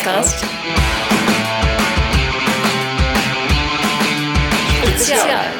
Podcast. Spezial.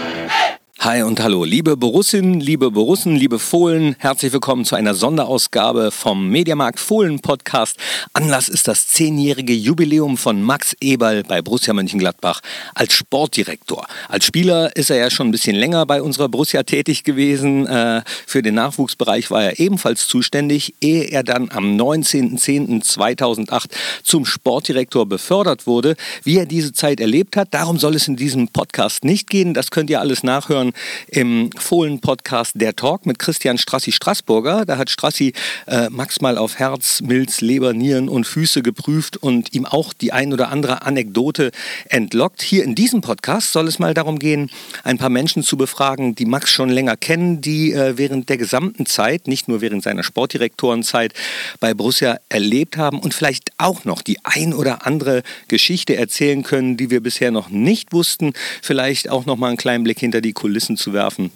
Hi und hallo, liebe Borussinnen, liebe Borussen, liebe Fohlen, herzlich willkommen zu einer Sonderausgabe vom Mediamarkt Fohlen Podcast. Anlass ist das zehnjährige Jubiläum von Max Eberl bei Borussia Mönchengladbach als Sportdirektor. Als Spieler ist er ja schon ein bisschen länger bei unserer Borussia tätig gewesen. Äh, für den Nachwuchsbereich war er ebenfalls zuständig, ehe er dann am 19.10.2008 zum Sportdirektor befördert wurde. Wie er diese Zeit erlebt hat, darum soll es in diesem Podcast nicht gehen. Das könnt ihr alles nachhören im Fohlen-Podcast Der Talk mit Christian Strassi-Straßburger. Da hat Strassi äh, Max mal auf Herz, Milz, Leber, Nieren und Füße geprüft und ihm auch die ein oder andere Anekdote entlockt. Hier in diesem Podcast soll es mal darum gehen, ein paar Menschen zu befragen, die Max schon länger kennen, die äh, während der gesamten Zeit, nicht nur während seiner Sportdirektorenzeit bei Borussia erlebt haben und vielleicht auch noch die ein oder andere Geschichte erzählen können, die wir bisher noch nicht wussten. Vielleicht auch noch mal einen kleinen Blick hinter die Kulissen Kulissen zu werfen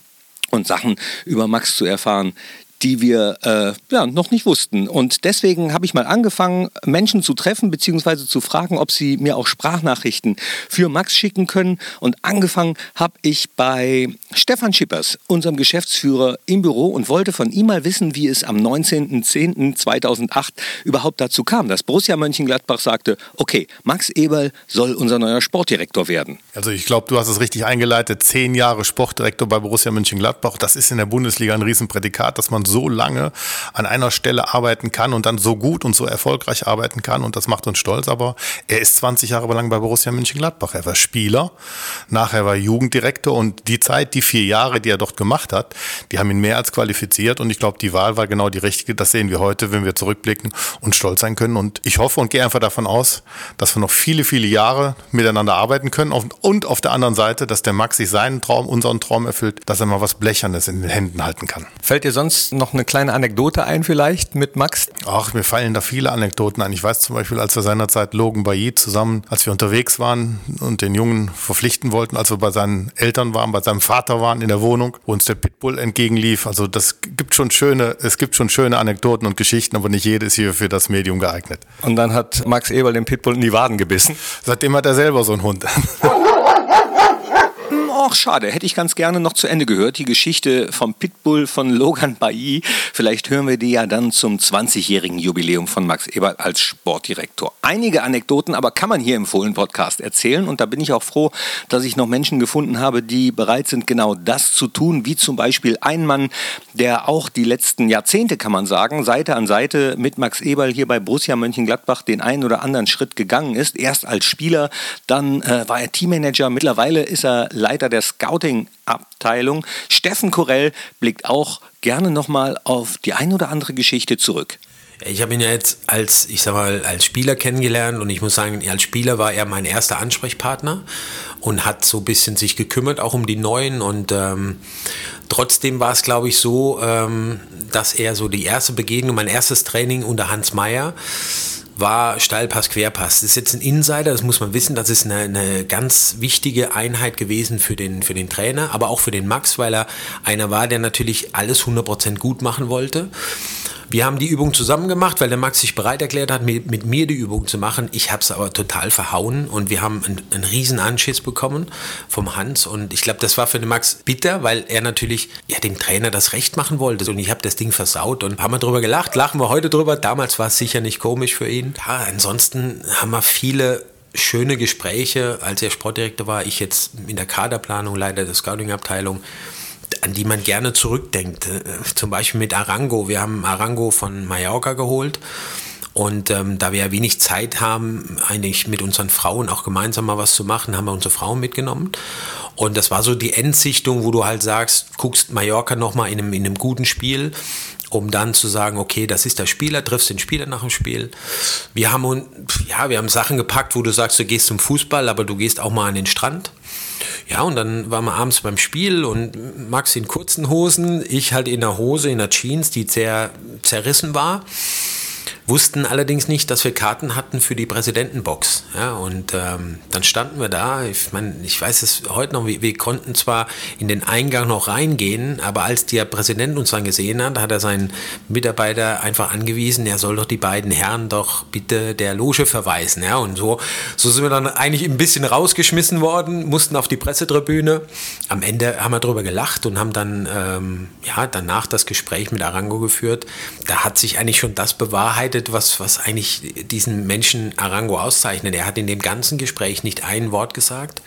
und Sachen über Max zu erfahren, die wir äh, ja, noch nicht wussten. Und deswegen habe ich mal angefangen, Menschen zu treffen bzw. zu fragen, ob sie mir auch Sprachnachrichten für Max schicken können. Und angefangen habe ich bei Stefan Schippers, unserem Geschäftsführer im Büro und wollte von ihm mal wissen, wie es am 19.10.2008 überhaupt dazu kam, dass Borussia Mönchengladbach sagte, okay, Max Eberl soll unser neuer Sportdirektor werden. Also ich glaube, du hast es richtig eingeleitet. Zehn Jahre Sportdirektor bei Borussia Mönchengladbach. Das ist in der Bundesliga ein Riesenprädikat, dass man so so lange an einer Stelle arbeiten kann und dann so gut und so erfolgreich arbeiten kann. Und das macht uns stolz. Aber er ist 20 Jahre lang bei Borussia Mönchengladbach. Er war Spieler, nachher war Jugenddirektor und die Zeit, die vier Jahre, die er dort gemacht hat, die haben ihn mehr als qualifiziert. Und ich glaube, die Wahl war genau die richtige. Das sehen wir heute, wenn wir zurückblicken und stolz sein können. Und ich hoffe und gehe einfach davon aus, dass wir noch viele, viele Jahre miteinander arbeiten können. Und auf der anderen Seite, dass der Max sich seinen Traum, unseren Traum erfüllt, dass er mal was Blechernes in den Händen halten kann. Fällt dir sonst noch eine kleine Anekdote ein vielleicht mit Max? Ach, mir fallen da viele Anekdoten ein. Ich weiß zum Beispiel, als wir seinerzeit Logan Bailly zusammen, als wir unterwegs waren und den Jungen verpflichten wollten, als wir bei seinen Eltern waren, bei seinem Vater waren in der Wohnung, wo uns der Pitbull entgegenlief. Also das gibt schon schöne, es gibt schon schöne Anekdoten und Geschichten, aber nicht jede ist hier für das Medium geeignet. Und dann hat Max Eberl den Pitbull in die Waden gebissen. Seitdem hat er selber so einen Hund. Ach, schade. Hätte ich ganz gerne noch zu Ende gehört. Die Geschichte vom Pitbull von Logan Bailly. Vielleicht hören wir die ja dann zum 20-jährigen Jubiläum von Max Eberl als Sportdirektor. Einige Anekdoten aber kann man hier im Fohlen-Podcast erzählen. Und da bin ich auch froh, dass ich noch Menschen gefunden habe, die bereit sind, genau das zu tun. Wie zum Beispiel ein Mann, der auch die letzten Jahrzehnte, kann man sagen, Seite an Seite mit Max Eberl hier bei Borussia Mönchengladbach den einen oder anderen Schritt gegangen ist. Erst als Spieler, dann äh, war er Teammanager. Mittlerweile ist er Leiter der Scouting-Abteilung. Steffen Korell blickt auch gerne nochmal auf die ein oder andere Geschichte zurück. Ich habe ihn ja jetzt als, ich sag mal, als Spieler kennengelernt und ich muss sagen, als Spieler war er mein erster Ansprechpartner und hat so ein bisschen sich gekümmert, auch um die Neuen und ähm, trotzdem war es, glaube ich, so, ähm, dass er so die erste Begegnung, mein erstes Training unter Hans Meyer, war Steilpass, Querpass. Das ist jetzt ein Insider, das muss man wissen. Das ist eine, eine, ganz wichtige Einheit gewesen für den, für den Trainer, aber auch für den Max, weil er einer war, der natürlich alles 100% gut machen wollte. Wir haben die Übung zusammen gemacht, weil der Max sich bereit erklärt hat, mit, mit mir die Übung zu machen. Ich habe es aber total verhauen und wir haben einen, einen riesen Anschiss bekommen vom Hans. Und ich glaube, das war für den Max bitter, weil er natürlich ja, dem Trainer das Recht machen wollte. Und ich habe das Ding versaut und haben wir drüber gelacht, lachen wir heute drüber. Damals war es sicher nicht komisch für ihn. Ja, ansonsten haben wir viele schöne Gespräche, als er Sportdirektor war. Ich jetzt in der Kaderplanung, Leiter der Scouting-Abteilung an die man gerne zurückdenkt. Äh, zum Beispiel mit Arango. Wir haben Arango von Mallorca geholt. Und ähm, da wir ja wenig Zeit haben, eigentlich mit unseren Frauen auch gemeinsam mal was zu machen, haben wir unsere Frauen mitgenommen. Und das war so die Endsichtung, wo du halt sagst, guckst Mallorca nochmal in einem, in einem guten Spiel, um dann zu sagen, okay, das ist der Spieler, triffst den Spieler nach dem Spiel. Wir haben, ja, wir haben Sachen gepackt, wo du sagst, du gehst zum Fußball, aber du gehst auch mal an den Strand. Ja, und dann waren wir abends beim Spiel und Max in kurzen Hosen, ich halt in der Hose, in der Jeans, die sehr zerrissen war. Wussten allerdings nicht, dass wir Karten hatten für die Präsidentenbox. Ja, und ähm, dann standen wir da. Ich meine, ich weiß es heute noch, wir, wir, konnten zwar in den Eingang noch reingehen, aber als der Präsident uns dann gesehen hat, hat er seinen Mitarbeiter einfach angewiesen, er soll doch die beiden Herren doch bitte der Loge verweisen. Ja, und so, so sind wir dann eigentlich ein bisschen rausgeschmissen worden, mussten auf die Pressetribüne. Am Ende haben wir darüber gelacht und haben dann ähm, ja, danach das Gespräch mit Arango geführt. Da hat sich eigentlich schon das bewahrheitet, abgeleitet, was, was eigentlich diesen Menschen Arango auszeichnet. Er hat in dem ganzen Gespräch nicht ein Wort gesagt,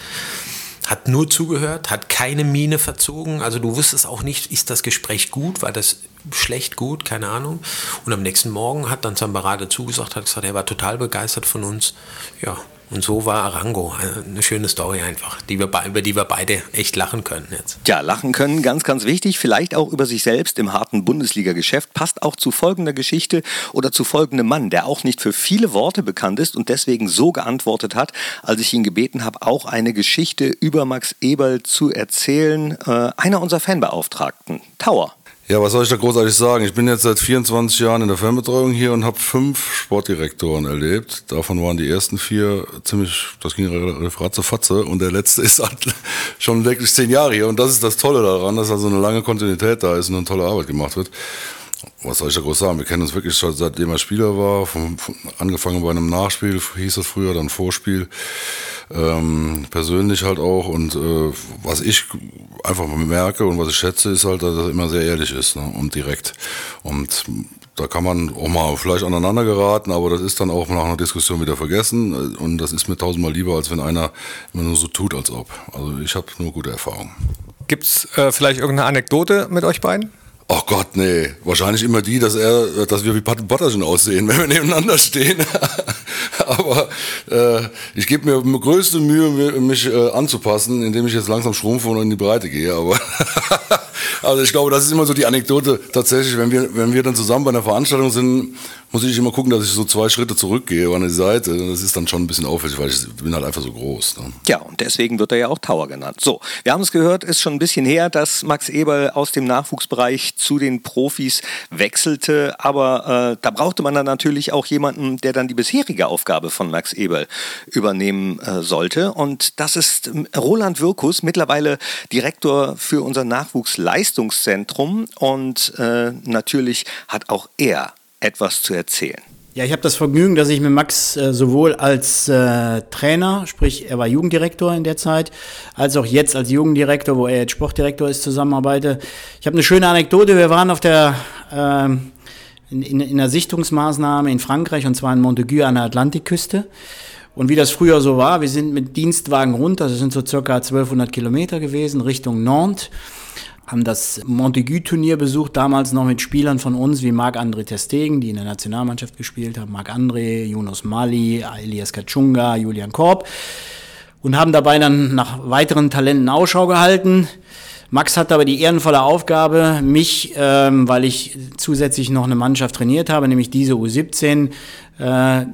hat nur zugehört, hat keine Miene verzogen. Also du wusstest auch nicht, ist das Gespräch gut, war das schlecht gut, keine Ahnung. Und am nächsten Morgen hat dann Zambarade zugesagt, hat gesagt, er war total begeistert von uns. Ja, und so war Arango. Eine schöne Story einfach, die wir, über die wir beide echt lachen können jetzt. Ja, lachen können, ganz, ganz wichtig. Vielleicht auch über sich selbst im harten Bundesliga-Geschäft. Passt auch zu folgender Geschichte oder zu folgendem Mann, der auch nicht für viele Worte bekannt ist und deswegen so geantwortet hat, als ich ihn gebeten habe, auch eine Geschichte über Max Eberl zu erzählen. Äh, einer unserer Fanbeauftragten, Tower. Ja, was soll ich da großartig sagen? Ich bin jetzt seit 24 Jahren in der Fernbetreuung hier und habe fünf Sportdirektoren erlebt. Davon waren die ersten vier ziemlich, das ging relativ ratze und der letzte ist halt schon wirklich zehn Jahre hier. Und das ist das Tolle daran, dass also eine lange Kontinuität da ist und eine tolle Arbeit gemacht wird was soll ich da groß sagen? Wir kennen uns wirklich schon seitdem er Spieler war. Von, von, angefangen bei einem Nachspiel, hieß es früher, dann Vorspiel. Ähm, persönlich halt auch. Und äh, was ich einfach merke und was ich schätze, ist halt, dass er immer sehr ehrlich ist ne? und direkt. Und da kann man auch mal vielleicht aneinander geraten, aber das ist dann auch nach einer Diskussion wieder vergessen. Und das ist mir tausendmal lieber, als wenn einer immer nur so tut, als ob. Also ich habe nur gute Erfahrungen. Gibt es äh, vielleicht irgendeine Anekdote mit euch beiden? Ach Gott, nee. Wahrscheinlich immer die, dass er, dass wir wie Patten Botterchen aussehen, wenn wir nebeneinander stehen. Aber äh, ich gebe mir größte Mühe, mich äh, anzupassen, indem ich jetzt langsam schrumpfe und in die Breite gehe. Aber also ich glaube, das ist immer so die Anekdote tatsächlich, wenn wir, wenn wir dann zusammen bei einer Veranstaltung sind, muss ich immer gucken, dass ich so zwei Schritte zurückgehe an die Seite. Das ist dann schon ein bisschen auffällig, weil ich bin halt einfach so groß. Ne? Ja, und deswegen wird er ja auch Tower genannt. So, wir haben es gehört, ist schon ein bisschen her, dass Max Eberl aus dem Nachwuchsbereich zu den Profis wechselte. Aber äh, da brauchte man dann natürlich auch jemanden, der dann die bisherige Aufgabe von Max Eberl übernehmen äh, sollte. Und das ist ähm, Roland Wirkus, mittlerweile Direktor für unser Nachwuchsleistungszentrum. Und äh, natürlich hat auch er etwas zu erzählen. Ja, ich habe das Vergnügen, dass ich mit Max äh, sowohl als äh, Trainer, sprich er war Jugenddirektor in der Zeit, als auch jetzt als Jugenddirektor, wo er jetzt Sportdirektor ist, zusammenarbeite. Ich habe eine schöne Anekdote. Wir waren auf der äh, in, in, in einer Sichtungsmaßnahme in Frankreich und zwar in Montaigu an der Atlantikküste. Und wie das früher so war, wir sind mit Dienstwagen runter, das sind so circa 1200 Kilometer gewesen, Richtung Nantes haben das Montaigu-Turnier besucht, damals noch mit Spielern von uns wie Marc-André Testegen, die in der Nationalmannschaft gespielt haben, Marc-André, Yunus Mali, Elias Kachunga, Julian Korb und haben dabei dann nach weiteren Talenten Ausschau gehalten. Max hatte aber die ehrenvolle Aufgabe, mich, ähm, weil ich zusätzlich noch eine Mannschaft trainiert habe, nämlich diese U17, äh,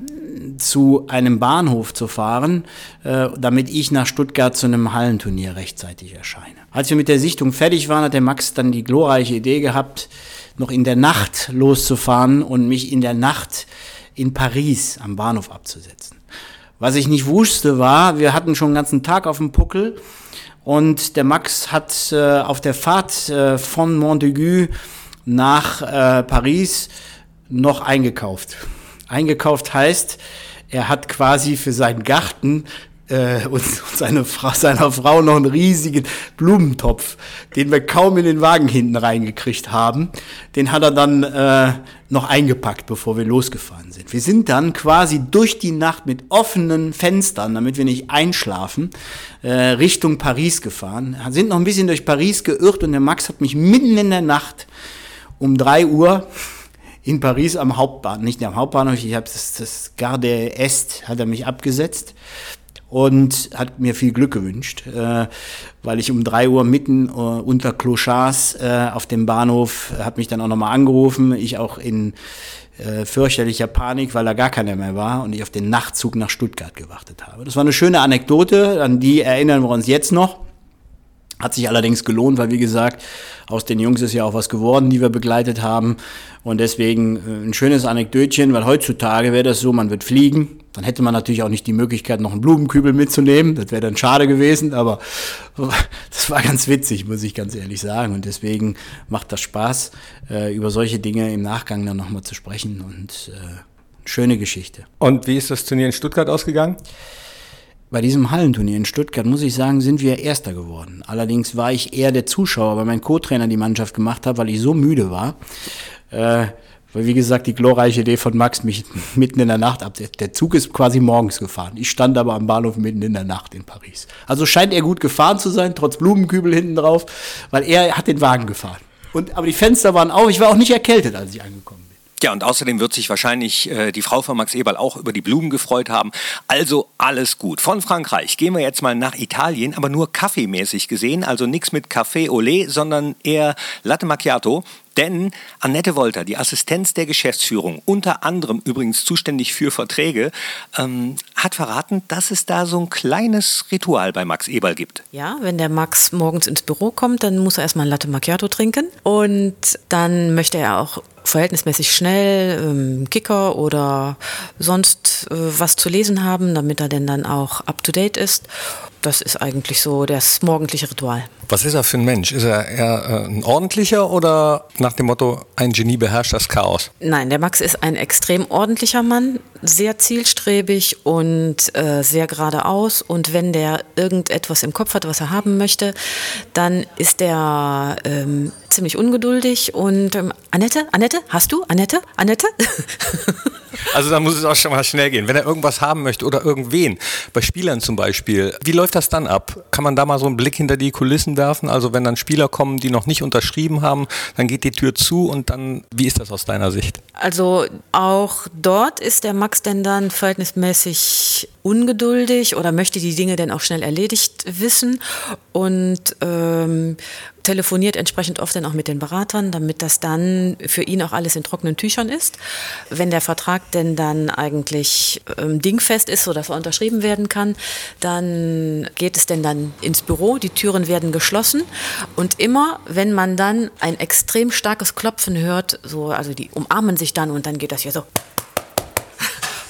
zu einem Bahnhof zu fahren, äh, damit ich nach Stuttgart zu einem Hallenturnier rechtzeitig erscheine. Als wir mit der Sichtung fertig waren, hat der Max dann die glorreiche Idee gehabt, noch in der Nacht loszufahren und mich in der Nacht in Paris am Bahnhof abzusetzen. Was ich nicht wusste war, wir hatten schon einen ganzen Tag auf dem Puckel und der Max hat äh, auf der Fahrt äh, von Montaigu nach äh, Paris noch eingekauft. Eingekauft heißt, er hat quasi für seinen Garten äh, und seine Frau, seiner Frau noch einen riesigen Blumentopf, den wir kaum in den Wagen hinten reingekriegt haben. Den hat er dann äh, noch eingepackt, bevor wir losgefahren sind. Wir sind dann quasi durch die Nacht mit offenen Fenstern, damit wir nicht einschlafen, äh, Richtung Paris gefahren. Sind noch ein bisschen durch Paris geirrt und der Max hat mich mitten in der Nacht um drei Uhr in Paris am Hauptbahnhof, nicht am Hauptbahnhof, ich habe das, das Garde Est, hat er mich abgesetzt und hat mir viel Glück gewünscht, äh, weil ich um drei Uhr mitten äh, unter Clochards äh, auf dem Bahnhof, hat mich dann auch nochmal angerufen, ich auch in äh, fürchterlicher Panik, weil da gar keiner mehr war und ich auf den Nachtzug nach Stuttgart gewartet habe. Das war eine schöne Anekdote, an die erinnern wir uns jetzt noch. Hat sich allerdings gelohnt, weil wie gesagt, aus den Jungs ist ja auch was geworden, die wir begleitet haben. Und deswegen äh, ein schönes Anekdötchen, weil heutzutage wäre das so, man wird fliegen. Dann hätte man natürlich auch nicht die Möglichkeit, noch einen Blumenkübel mitzunehmen. Das wäre dann schade gewesen, aber das war ganz witzig, muss ich ganz ehrlich sagen. Und deswegen macht das Spaß, äh, über solche Dinge im Nachgang dann nochmal zu sprechen. Und äh, schöne Geschichte. Und wie ist das Turnier in Stuttgart ausgegangen? Bei diesem Hallenturnier in Stuttgart, muss ich sagen, sind wir Erster geworden. Allerdings war ich eher der Zuschauer, weil mein Co-Trainer die Mannschaft gemacht hat, weil ich so müde war. Äh, weil, wie gesagt, die glorreiche Idee von Max mich mitten in der Nacht ab. Der Zug ist quasi morgens gefahren. Ich stand aber am Bahnhof mitten in der Nacht in Paris. Also scheint er gut gefahren zu sein, trotz Blumenkübel hinten drauf, weil er hat den Wagen gefahren. Und, aber die Fenster waren auf. Ich war auch nicht erkältet, als ich angekommen bin. Ja, und außerdem wird sich wahrscheinlich äh, die Frau von Max Eberl auch über die Blumen gefreut haben. Also alles gut. Von Frankreich gehen wir jetzt mal nach Italien, aber nur kaffeemäßig gesehen. Also nichts mit Café Olé, sondern eher Latte Macchiato. Denn Annette Wolter, die Assistenz der Geschäftsführung, unter anderem übrigens zuständig für Verträge, ähm, hat verraten, dass es da so ein kleines Ritual bei Max Eberl gibt. Ja, wenn der Max morgens ins Büro kommt, dann muss er erstmal ein Latte Macchiato trinken und dann möchte er auch verhältnismäßig schnell ähm, Kicker oder sonst äh, was zu lesen haben, damit er denn dann auch up-to-date ist. Das ist eigentlich so das morgendliche Ritual. Was ist er für ein Mensch? Ist er eher äh, ein ordentlicher oder nach dem Motto, ein Genie beherrscht das Chaos? Nein, der Max ist ein extrem ordentlicher Mann, sehr zielstrebig und äh, sehr geradeaus. Und wenn der irgendetwas im Kopf hat, was er haben möchte, dann ist er ähm, ziemlich ungeduldig. Und ähm, Annette, Annette, hast du? Annette? Annette? Also da muss es auch schon mal schnell gehen. Wenn er irgendwas haben möchte oder irgendwen, bei Spielern zum Beispiel, wie läuft das dann ab? Kann man da mal so einen Blick hinter die Kulissen werfen? Also wenn dann Spieler kommen, die noch nicht unterschrieben haben, dann geht die Tür zu und dann, wie ist das aus deiner Sicht? Also auch dort ist der Max denn dann verhältnismäßig ungeduldig oder möchte die Dinge denn auch schnell erledigt wissen und ähm, telefoniert entsprechend oft dann auch mit den Beratern, damit das dann für ihn auch alles in trockenen Tüchern ist. Wenn der Vertrag denn dann eigentlich ähm, dingfest ist, sodass er unterschrieben werden kann, dann geht es denn dann ins Büro, die Türen werden geschlossen. Und immer, wenn man dann ein extrem starkes Klopfen hört, so, also die umarmen sich dann und dann geht das hier so.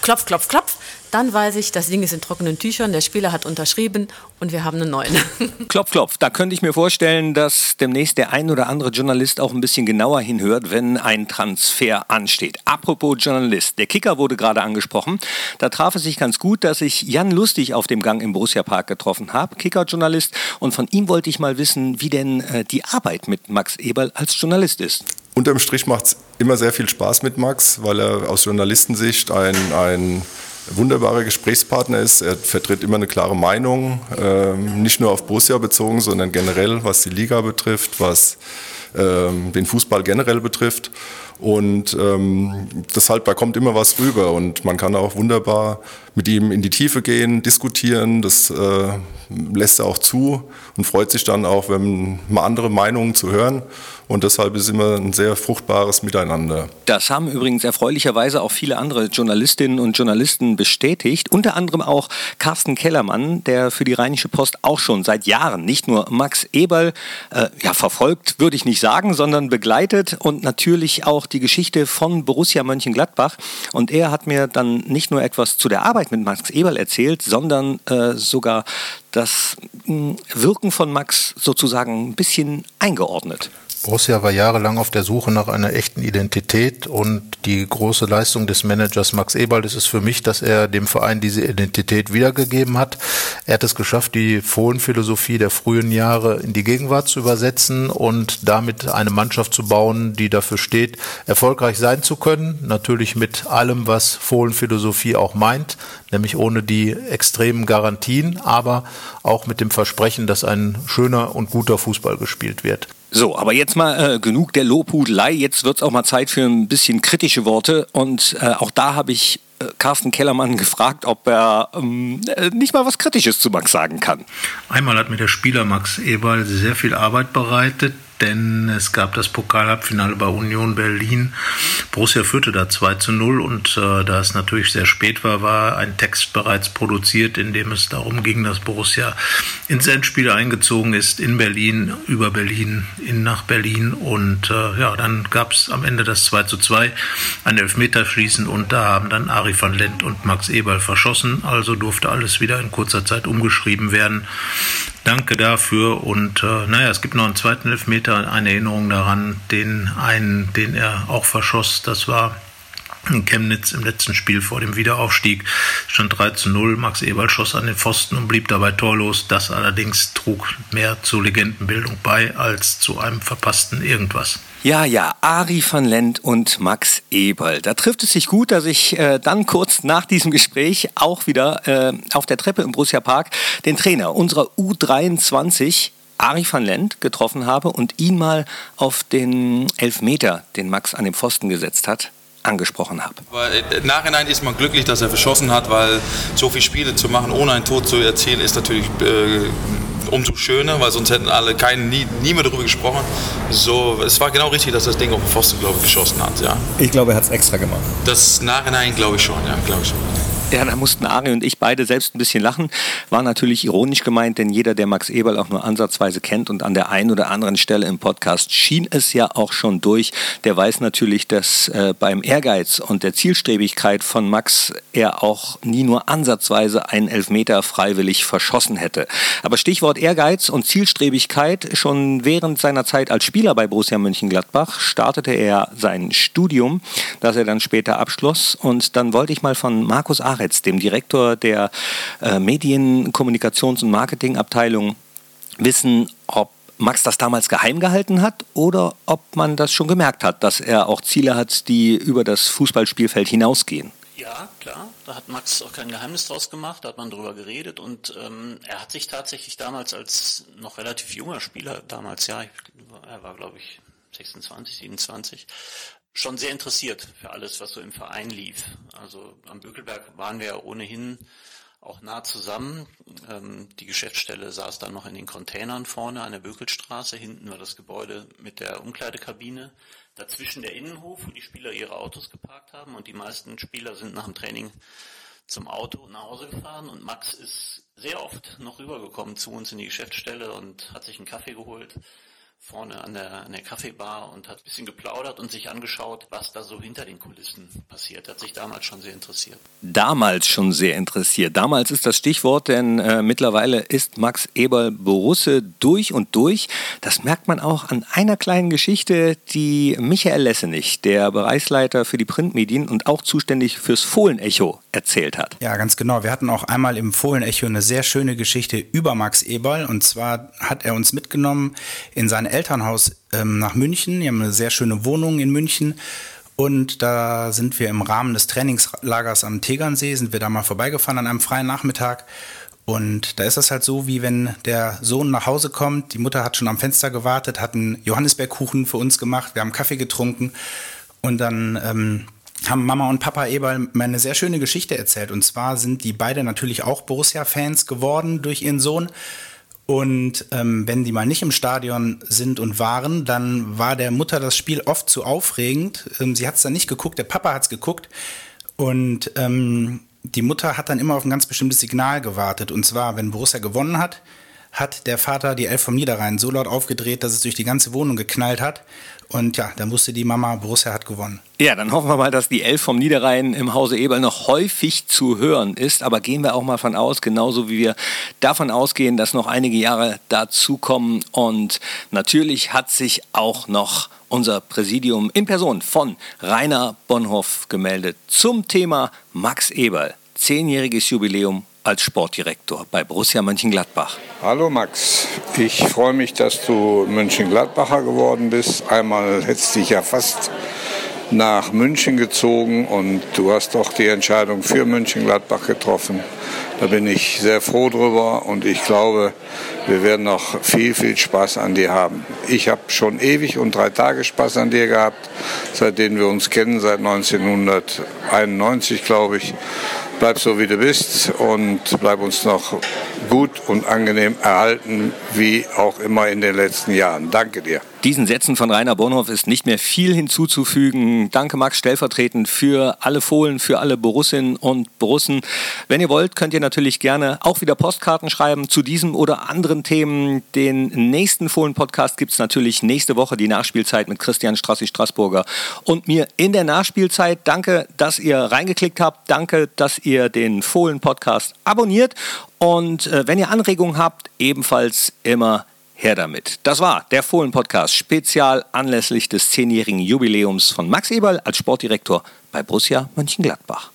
Klopf, klopf, klopf, dann weiß ich, das Ding ist in trockenen Tüchern, der Spieler hat unterschrieben und wir haben einen neuen. Klopf, klopf. Da könnte ich mir vorstellen, dass demnächst der ein oder andere Journalist auch ein bisschen genauer hinhört, wenn ein Transfer ansteht. Apropos Journalist, der Kicker wurde gerade angesprochen. Da traf es sich ganz gut, dass ich Jan Lustig auf dem Gang im Borussia Park getroffen habe, Kicker-Journalist. Und von ihm wollte ich mal wissen, wie denn äh, die Arbeit mit Max Eberl als Journalist ist. Unterm Strich macht es immer sehr viel Spaß mit Max, weil er aus Journalistensicht ein, ein wunderbarer Gesprächspartner ist. Er vertritt immer eine klare Meinung, ähm, nicht nur auf Borussia bezogen, sondern generell, was die Liga betrifft, was ähm, den Fußball generell betrifft. Und ähm, deshalb da kommt immer was rüber und man kann auch wunderbar mit ihm in die Tiefe gehen, diskutieren. Das äh, lässt er auch zu und freut sich dann auch, wenn mal andere Meinungen zu hören. Und deshalb ist immer ein sehr fruchtbares Miteinander. Das haben übrigens erfreulicherweise auch viele andere Journalistinnen und Journalisten bestätigt. Unter anderem auch Carsten Kellermann, der für die Rheinische Post auch schon seit Jahren nicht nur Max Eberl äh, ja, verfolgt, würde ich nicht sagen, sondern begleitet und natürlich auch die Geschichte von Borussia Mönchengladbach. Und er hat mir dann nicht nur etwas zu der Arbeit mit Max Eberl erzählt, sondern äh, sogar das mh, Wirken von Max sozusagen ein bisschen eingeordnet. Borussia war jahrelang auf der Suche nach einer echten Identität und die große Leistung des Managers Max Eberl ist es für mich, dass er dem Verein diese Identität wiedergegeben hat. Er hat es geschafft, die Fohlenphilosophie der frühen Jahre in die Gegenwart zu übersetzen und damit eine Mannschaft zu bauen, die dafür steht, erfolgreich sein zu können. Natürlich mit allem, was Fohlenphilosophie auch meint, nämlich ohne die extremen Garantien, aber auch mit dem Versprechen, dass ein schöner und guter Fußball gespielt wird. So, aber jetzt mal äh, genug der Lobhudelei. Jetzt wird es auch mal Zeit für ein bisschen kritische Worte. Und äh, auch da habe ich äh, Carsten Kellermann gefragt, ob er ähm, äh, nicht mal was Kritisches zu Max sagen kann. Einmal hat mir der Spieler Max Eberl sehr viel Arbeit bereitet, denn es gab das Pokalhalbfinale bei Union Berlin. Borussia führte da 2 zu 0 und äh, da es natürlich sehr spät war, war ein Text bereits produziert, in dem es darum ging, dass Borussia ins Endspiel eingezogen ist in Berlin, über Berlin, in nach Berlin und äh, ja, dann gab es am Ende das 2 zu 2, ein Elfmeterschießen und da haben dann Ari van Lent und Max Eberl verschossen, also durfte alles wieder in kurzer Zeit umgeschrieben werden. Danke dafür. Und äh, naja, es gibt noch einen zweiten Elfmeter, eine Erinnerung daran, den einen, den er auch verschoss. Das war in Chemnitz im letzten Spiel vor dem Wiederaufstieg. Stand 3 zu 0. Max Eberl schoss an den Pfosten und blieb dabei torlos. Das allerdings trug mehr zur Legendenbildung bei als zu einem verpassten Irgendwas. Ja, ja, Ari van Lent und Max Eberl. Da trifft es sich gut, dass ich äh, dann kurz nach diesem Gespräch auch wieder äh, auf der Treppe im Borussia Park den Trainer unserer U23 Ari van Lent getroffen habe und ihn mal auf den Elfmeter, den Max an den Pfosten gesetzt hat, angesprochen habe. Äh, Im Nachhinein ist man glücklich, dass er verschossen hat, weil so viele Spiele zu machen, ohne ein Tor zu erzielen, ist natürlich äh, umso schöner, weil sonst hätten alle keinen, nie, nie mehr darüber gesprochen. So, es war genau richtig, dass das Ding auf den Pfosten, glaube ich, geschossen hat. Ja. Ich glaube, er hat es extra gemacht. Das Nachhinein glaube ich schon, ja, glaube ich schon. Ja, da mussten Ari und ich beide selbst ein bisschen lachen. War natürlich ironisch gemeint, denn jeder, der Max Eberl auch nur ansatzweise kennt und an der einen oder anderen Stelle im Podcast schien es ja auch schon durch, der weiß natürlich, dass äh, beim Ehrgeiz und der Zielstrebigkeit von Max er auch nie nur ansatzweise einen Elfmeter freiwillig verschossen hätte. Aber Stichwort Ehrgeiz und Zielstrebigkeit, schon während seiner Zeit als Spieler bei Borussia Mönchengladbach startete er sein Studium, das er dann später abschloss. Und dann wollte ich mal von Markus Arendt Aretz, dem Direktor der äh, Medien-, Kommunikations- und Marketingabteilung, wissen, ob Max das damals geheim gehalten hat oder ob man das schon gemerkt hat, dass er auch Ziele hat, die über das Fußballspielfeld hinausgehen. Ja, klar. Da hat Max auch kein Geheimnis draus gemacht, da hat man drüber geredet und ähm, er hat sich tatsächlich damals als noch relativ junger Spieler, damals ja, er war glaube ich 26, 27, schon sehr interessiert für alles, was so im Verein lief. Also am Bökelberg waren wir ja ohnehin auch nah zusammen. Ähm, die Geschäftsstelle saß dann noch in den Containern vorne an der Bökelstraße. Hinten war das Gebäude mit der Umkleidekabine. Dazwischen der Innenhof, wo die Spieler ihre Autos geparkt haben. Und die meisten Spieler sind nach dem Training zum Auto nach Hause gefahren. Und Max ist sehr oft noch rübergekommen zu uns in die Geschäftsstelle und hat sich einen Kaffee geholt vorne an der, an der Kaffeebar und hat ein bisschen geplaudert und sich angeschaut, was da so hinter den Kulissen passiert. Hat sich damals schon sehr interessiert. Damals schon sehr interessiert. Damals ist das Stichwort, denn äh, mittlerweile ist Max Eberl Borusse durch und durch. Das merkt man auch an einer kleinen Geschichte, die Michael Lessenich, der Bereichsleiter für die Printmedien und auch zuständig fürs Fohlenecho, erzählt hat. Ja, ganz genau. Wir hatten auch einmal im Fohlenecho eine sehr schöne Geschichte über Max Eberl und zwar hat er uns mitgenommen in seine Elternhaus ähm, nach München. Die haben eine sehr schöne Wohnung in München. Und da sind wir im Rahmen des Trainingslagers am Tegernsee, sind wir da mal vorbeigefahren an einem freien Nachmittag. Und da ist es halt so, wie wenn der Sohn nach Hause kommt, die Mutter hat schon am Fenster gewartet, hat einen Johannisbeerkuchen für uns gemacht, wir haben Kaffee getrunken und dann ähm, haben Mama und Papa mir eine sehr schöne Geschichte erzählt. Und zwar sind die beide natürlich auch Borussia-Fans geworden durch ihren Sohn. Und ähm, wenn die mal nicht im Stadion sind und waren, dann war der Mutter das Spiel oft zu aufregend. Ähm, sie hat es dann nicht geguckt, der Papa hat es geguckt. Und ähm, die Mutter hat dann immer auf ein ganz bestimmtes Signal gewartet. Und zwar, wenn Borussia gewonnen hat, hat der Vater die Elf vom Niederrhein so laut aufgedreht, dass es durch die ganze Wohnung geknallt hat. Und ja, dann wusste die Mama, Borussia hat gewonnen. Ja, dann hoffen wir mal, dass die Elf vom Niederrhein im Hause Eberl noch häufig zu hören ist. Aber gehen wir auch mal von aus, genauso wie wir davon ausgehen, dass noch einige Jahre dazukommen. Und natürlich hat sich auch noch unser Präsidium in Person von Rainer Bonhoff gemeldet zum Thema Max Eberl. Zehnjähriges Jubiläum als Sportdirektor bei Borussia Mönchengladbach. Hallo Max, ich freue mich, dass du Mönchengladbacher geworden bist. Einmal hättest dich ja fast nach München gezogen und du hast doch die Entscheidung für Mönchengladbach getroffen. Da bin ich sehr froh drüber und ich glaube, wir werden noch viel, viel Spaß an dir haben. Ich habe schon ewig und drei Tage Spaß an dir gehabt, seitdem wir uns kennen, seit 1991, glaube ich bleib so wie du bist und bleib uns noch gut und angenehm erhalten, wie auch immer in den letzten Jahren. Danke dir. Diesen Sätzen von Rainer Bonhoff ist nicht mehr viel hinzuzufügen. Danke Max stellvertretend für alle Fohlen, für alle Borussinnen und Borussen. Wenn ihr wollt, könnt ihr natürlich gerne auch wieder Postkarten schreiben zu diesem oder anderen Themen. Den nächsten Fohlen-Podcast gibt es natürlich nächste Woche, die Nachspielzeit mit Christian Strassi-Straßburger und mir in der Nachspielzeit. Danke, dass ihr reingeklickt habt. Danke, dass ihr den Fohlen-Podcast abonniert. Und äh, wenn ihr Anregungen habt, ebenfalls immer her damit. Das war der Fohlen-Podcast, spezial anlässlich des zehnjährigen Jubiläums von Max Eberl als Sportdirektor bei Borussia Mönchengladbach.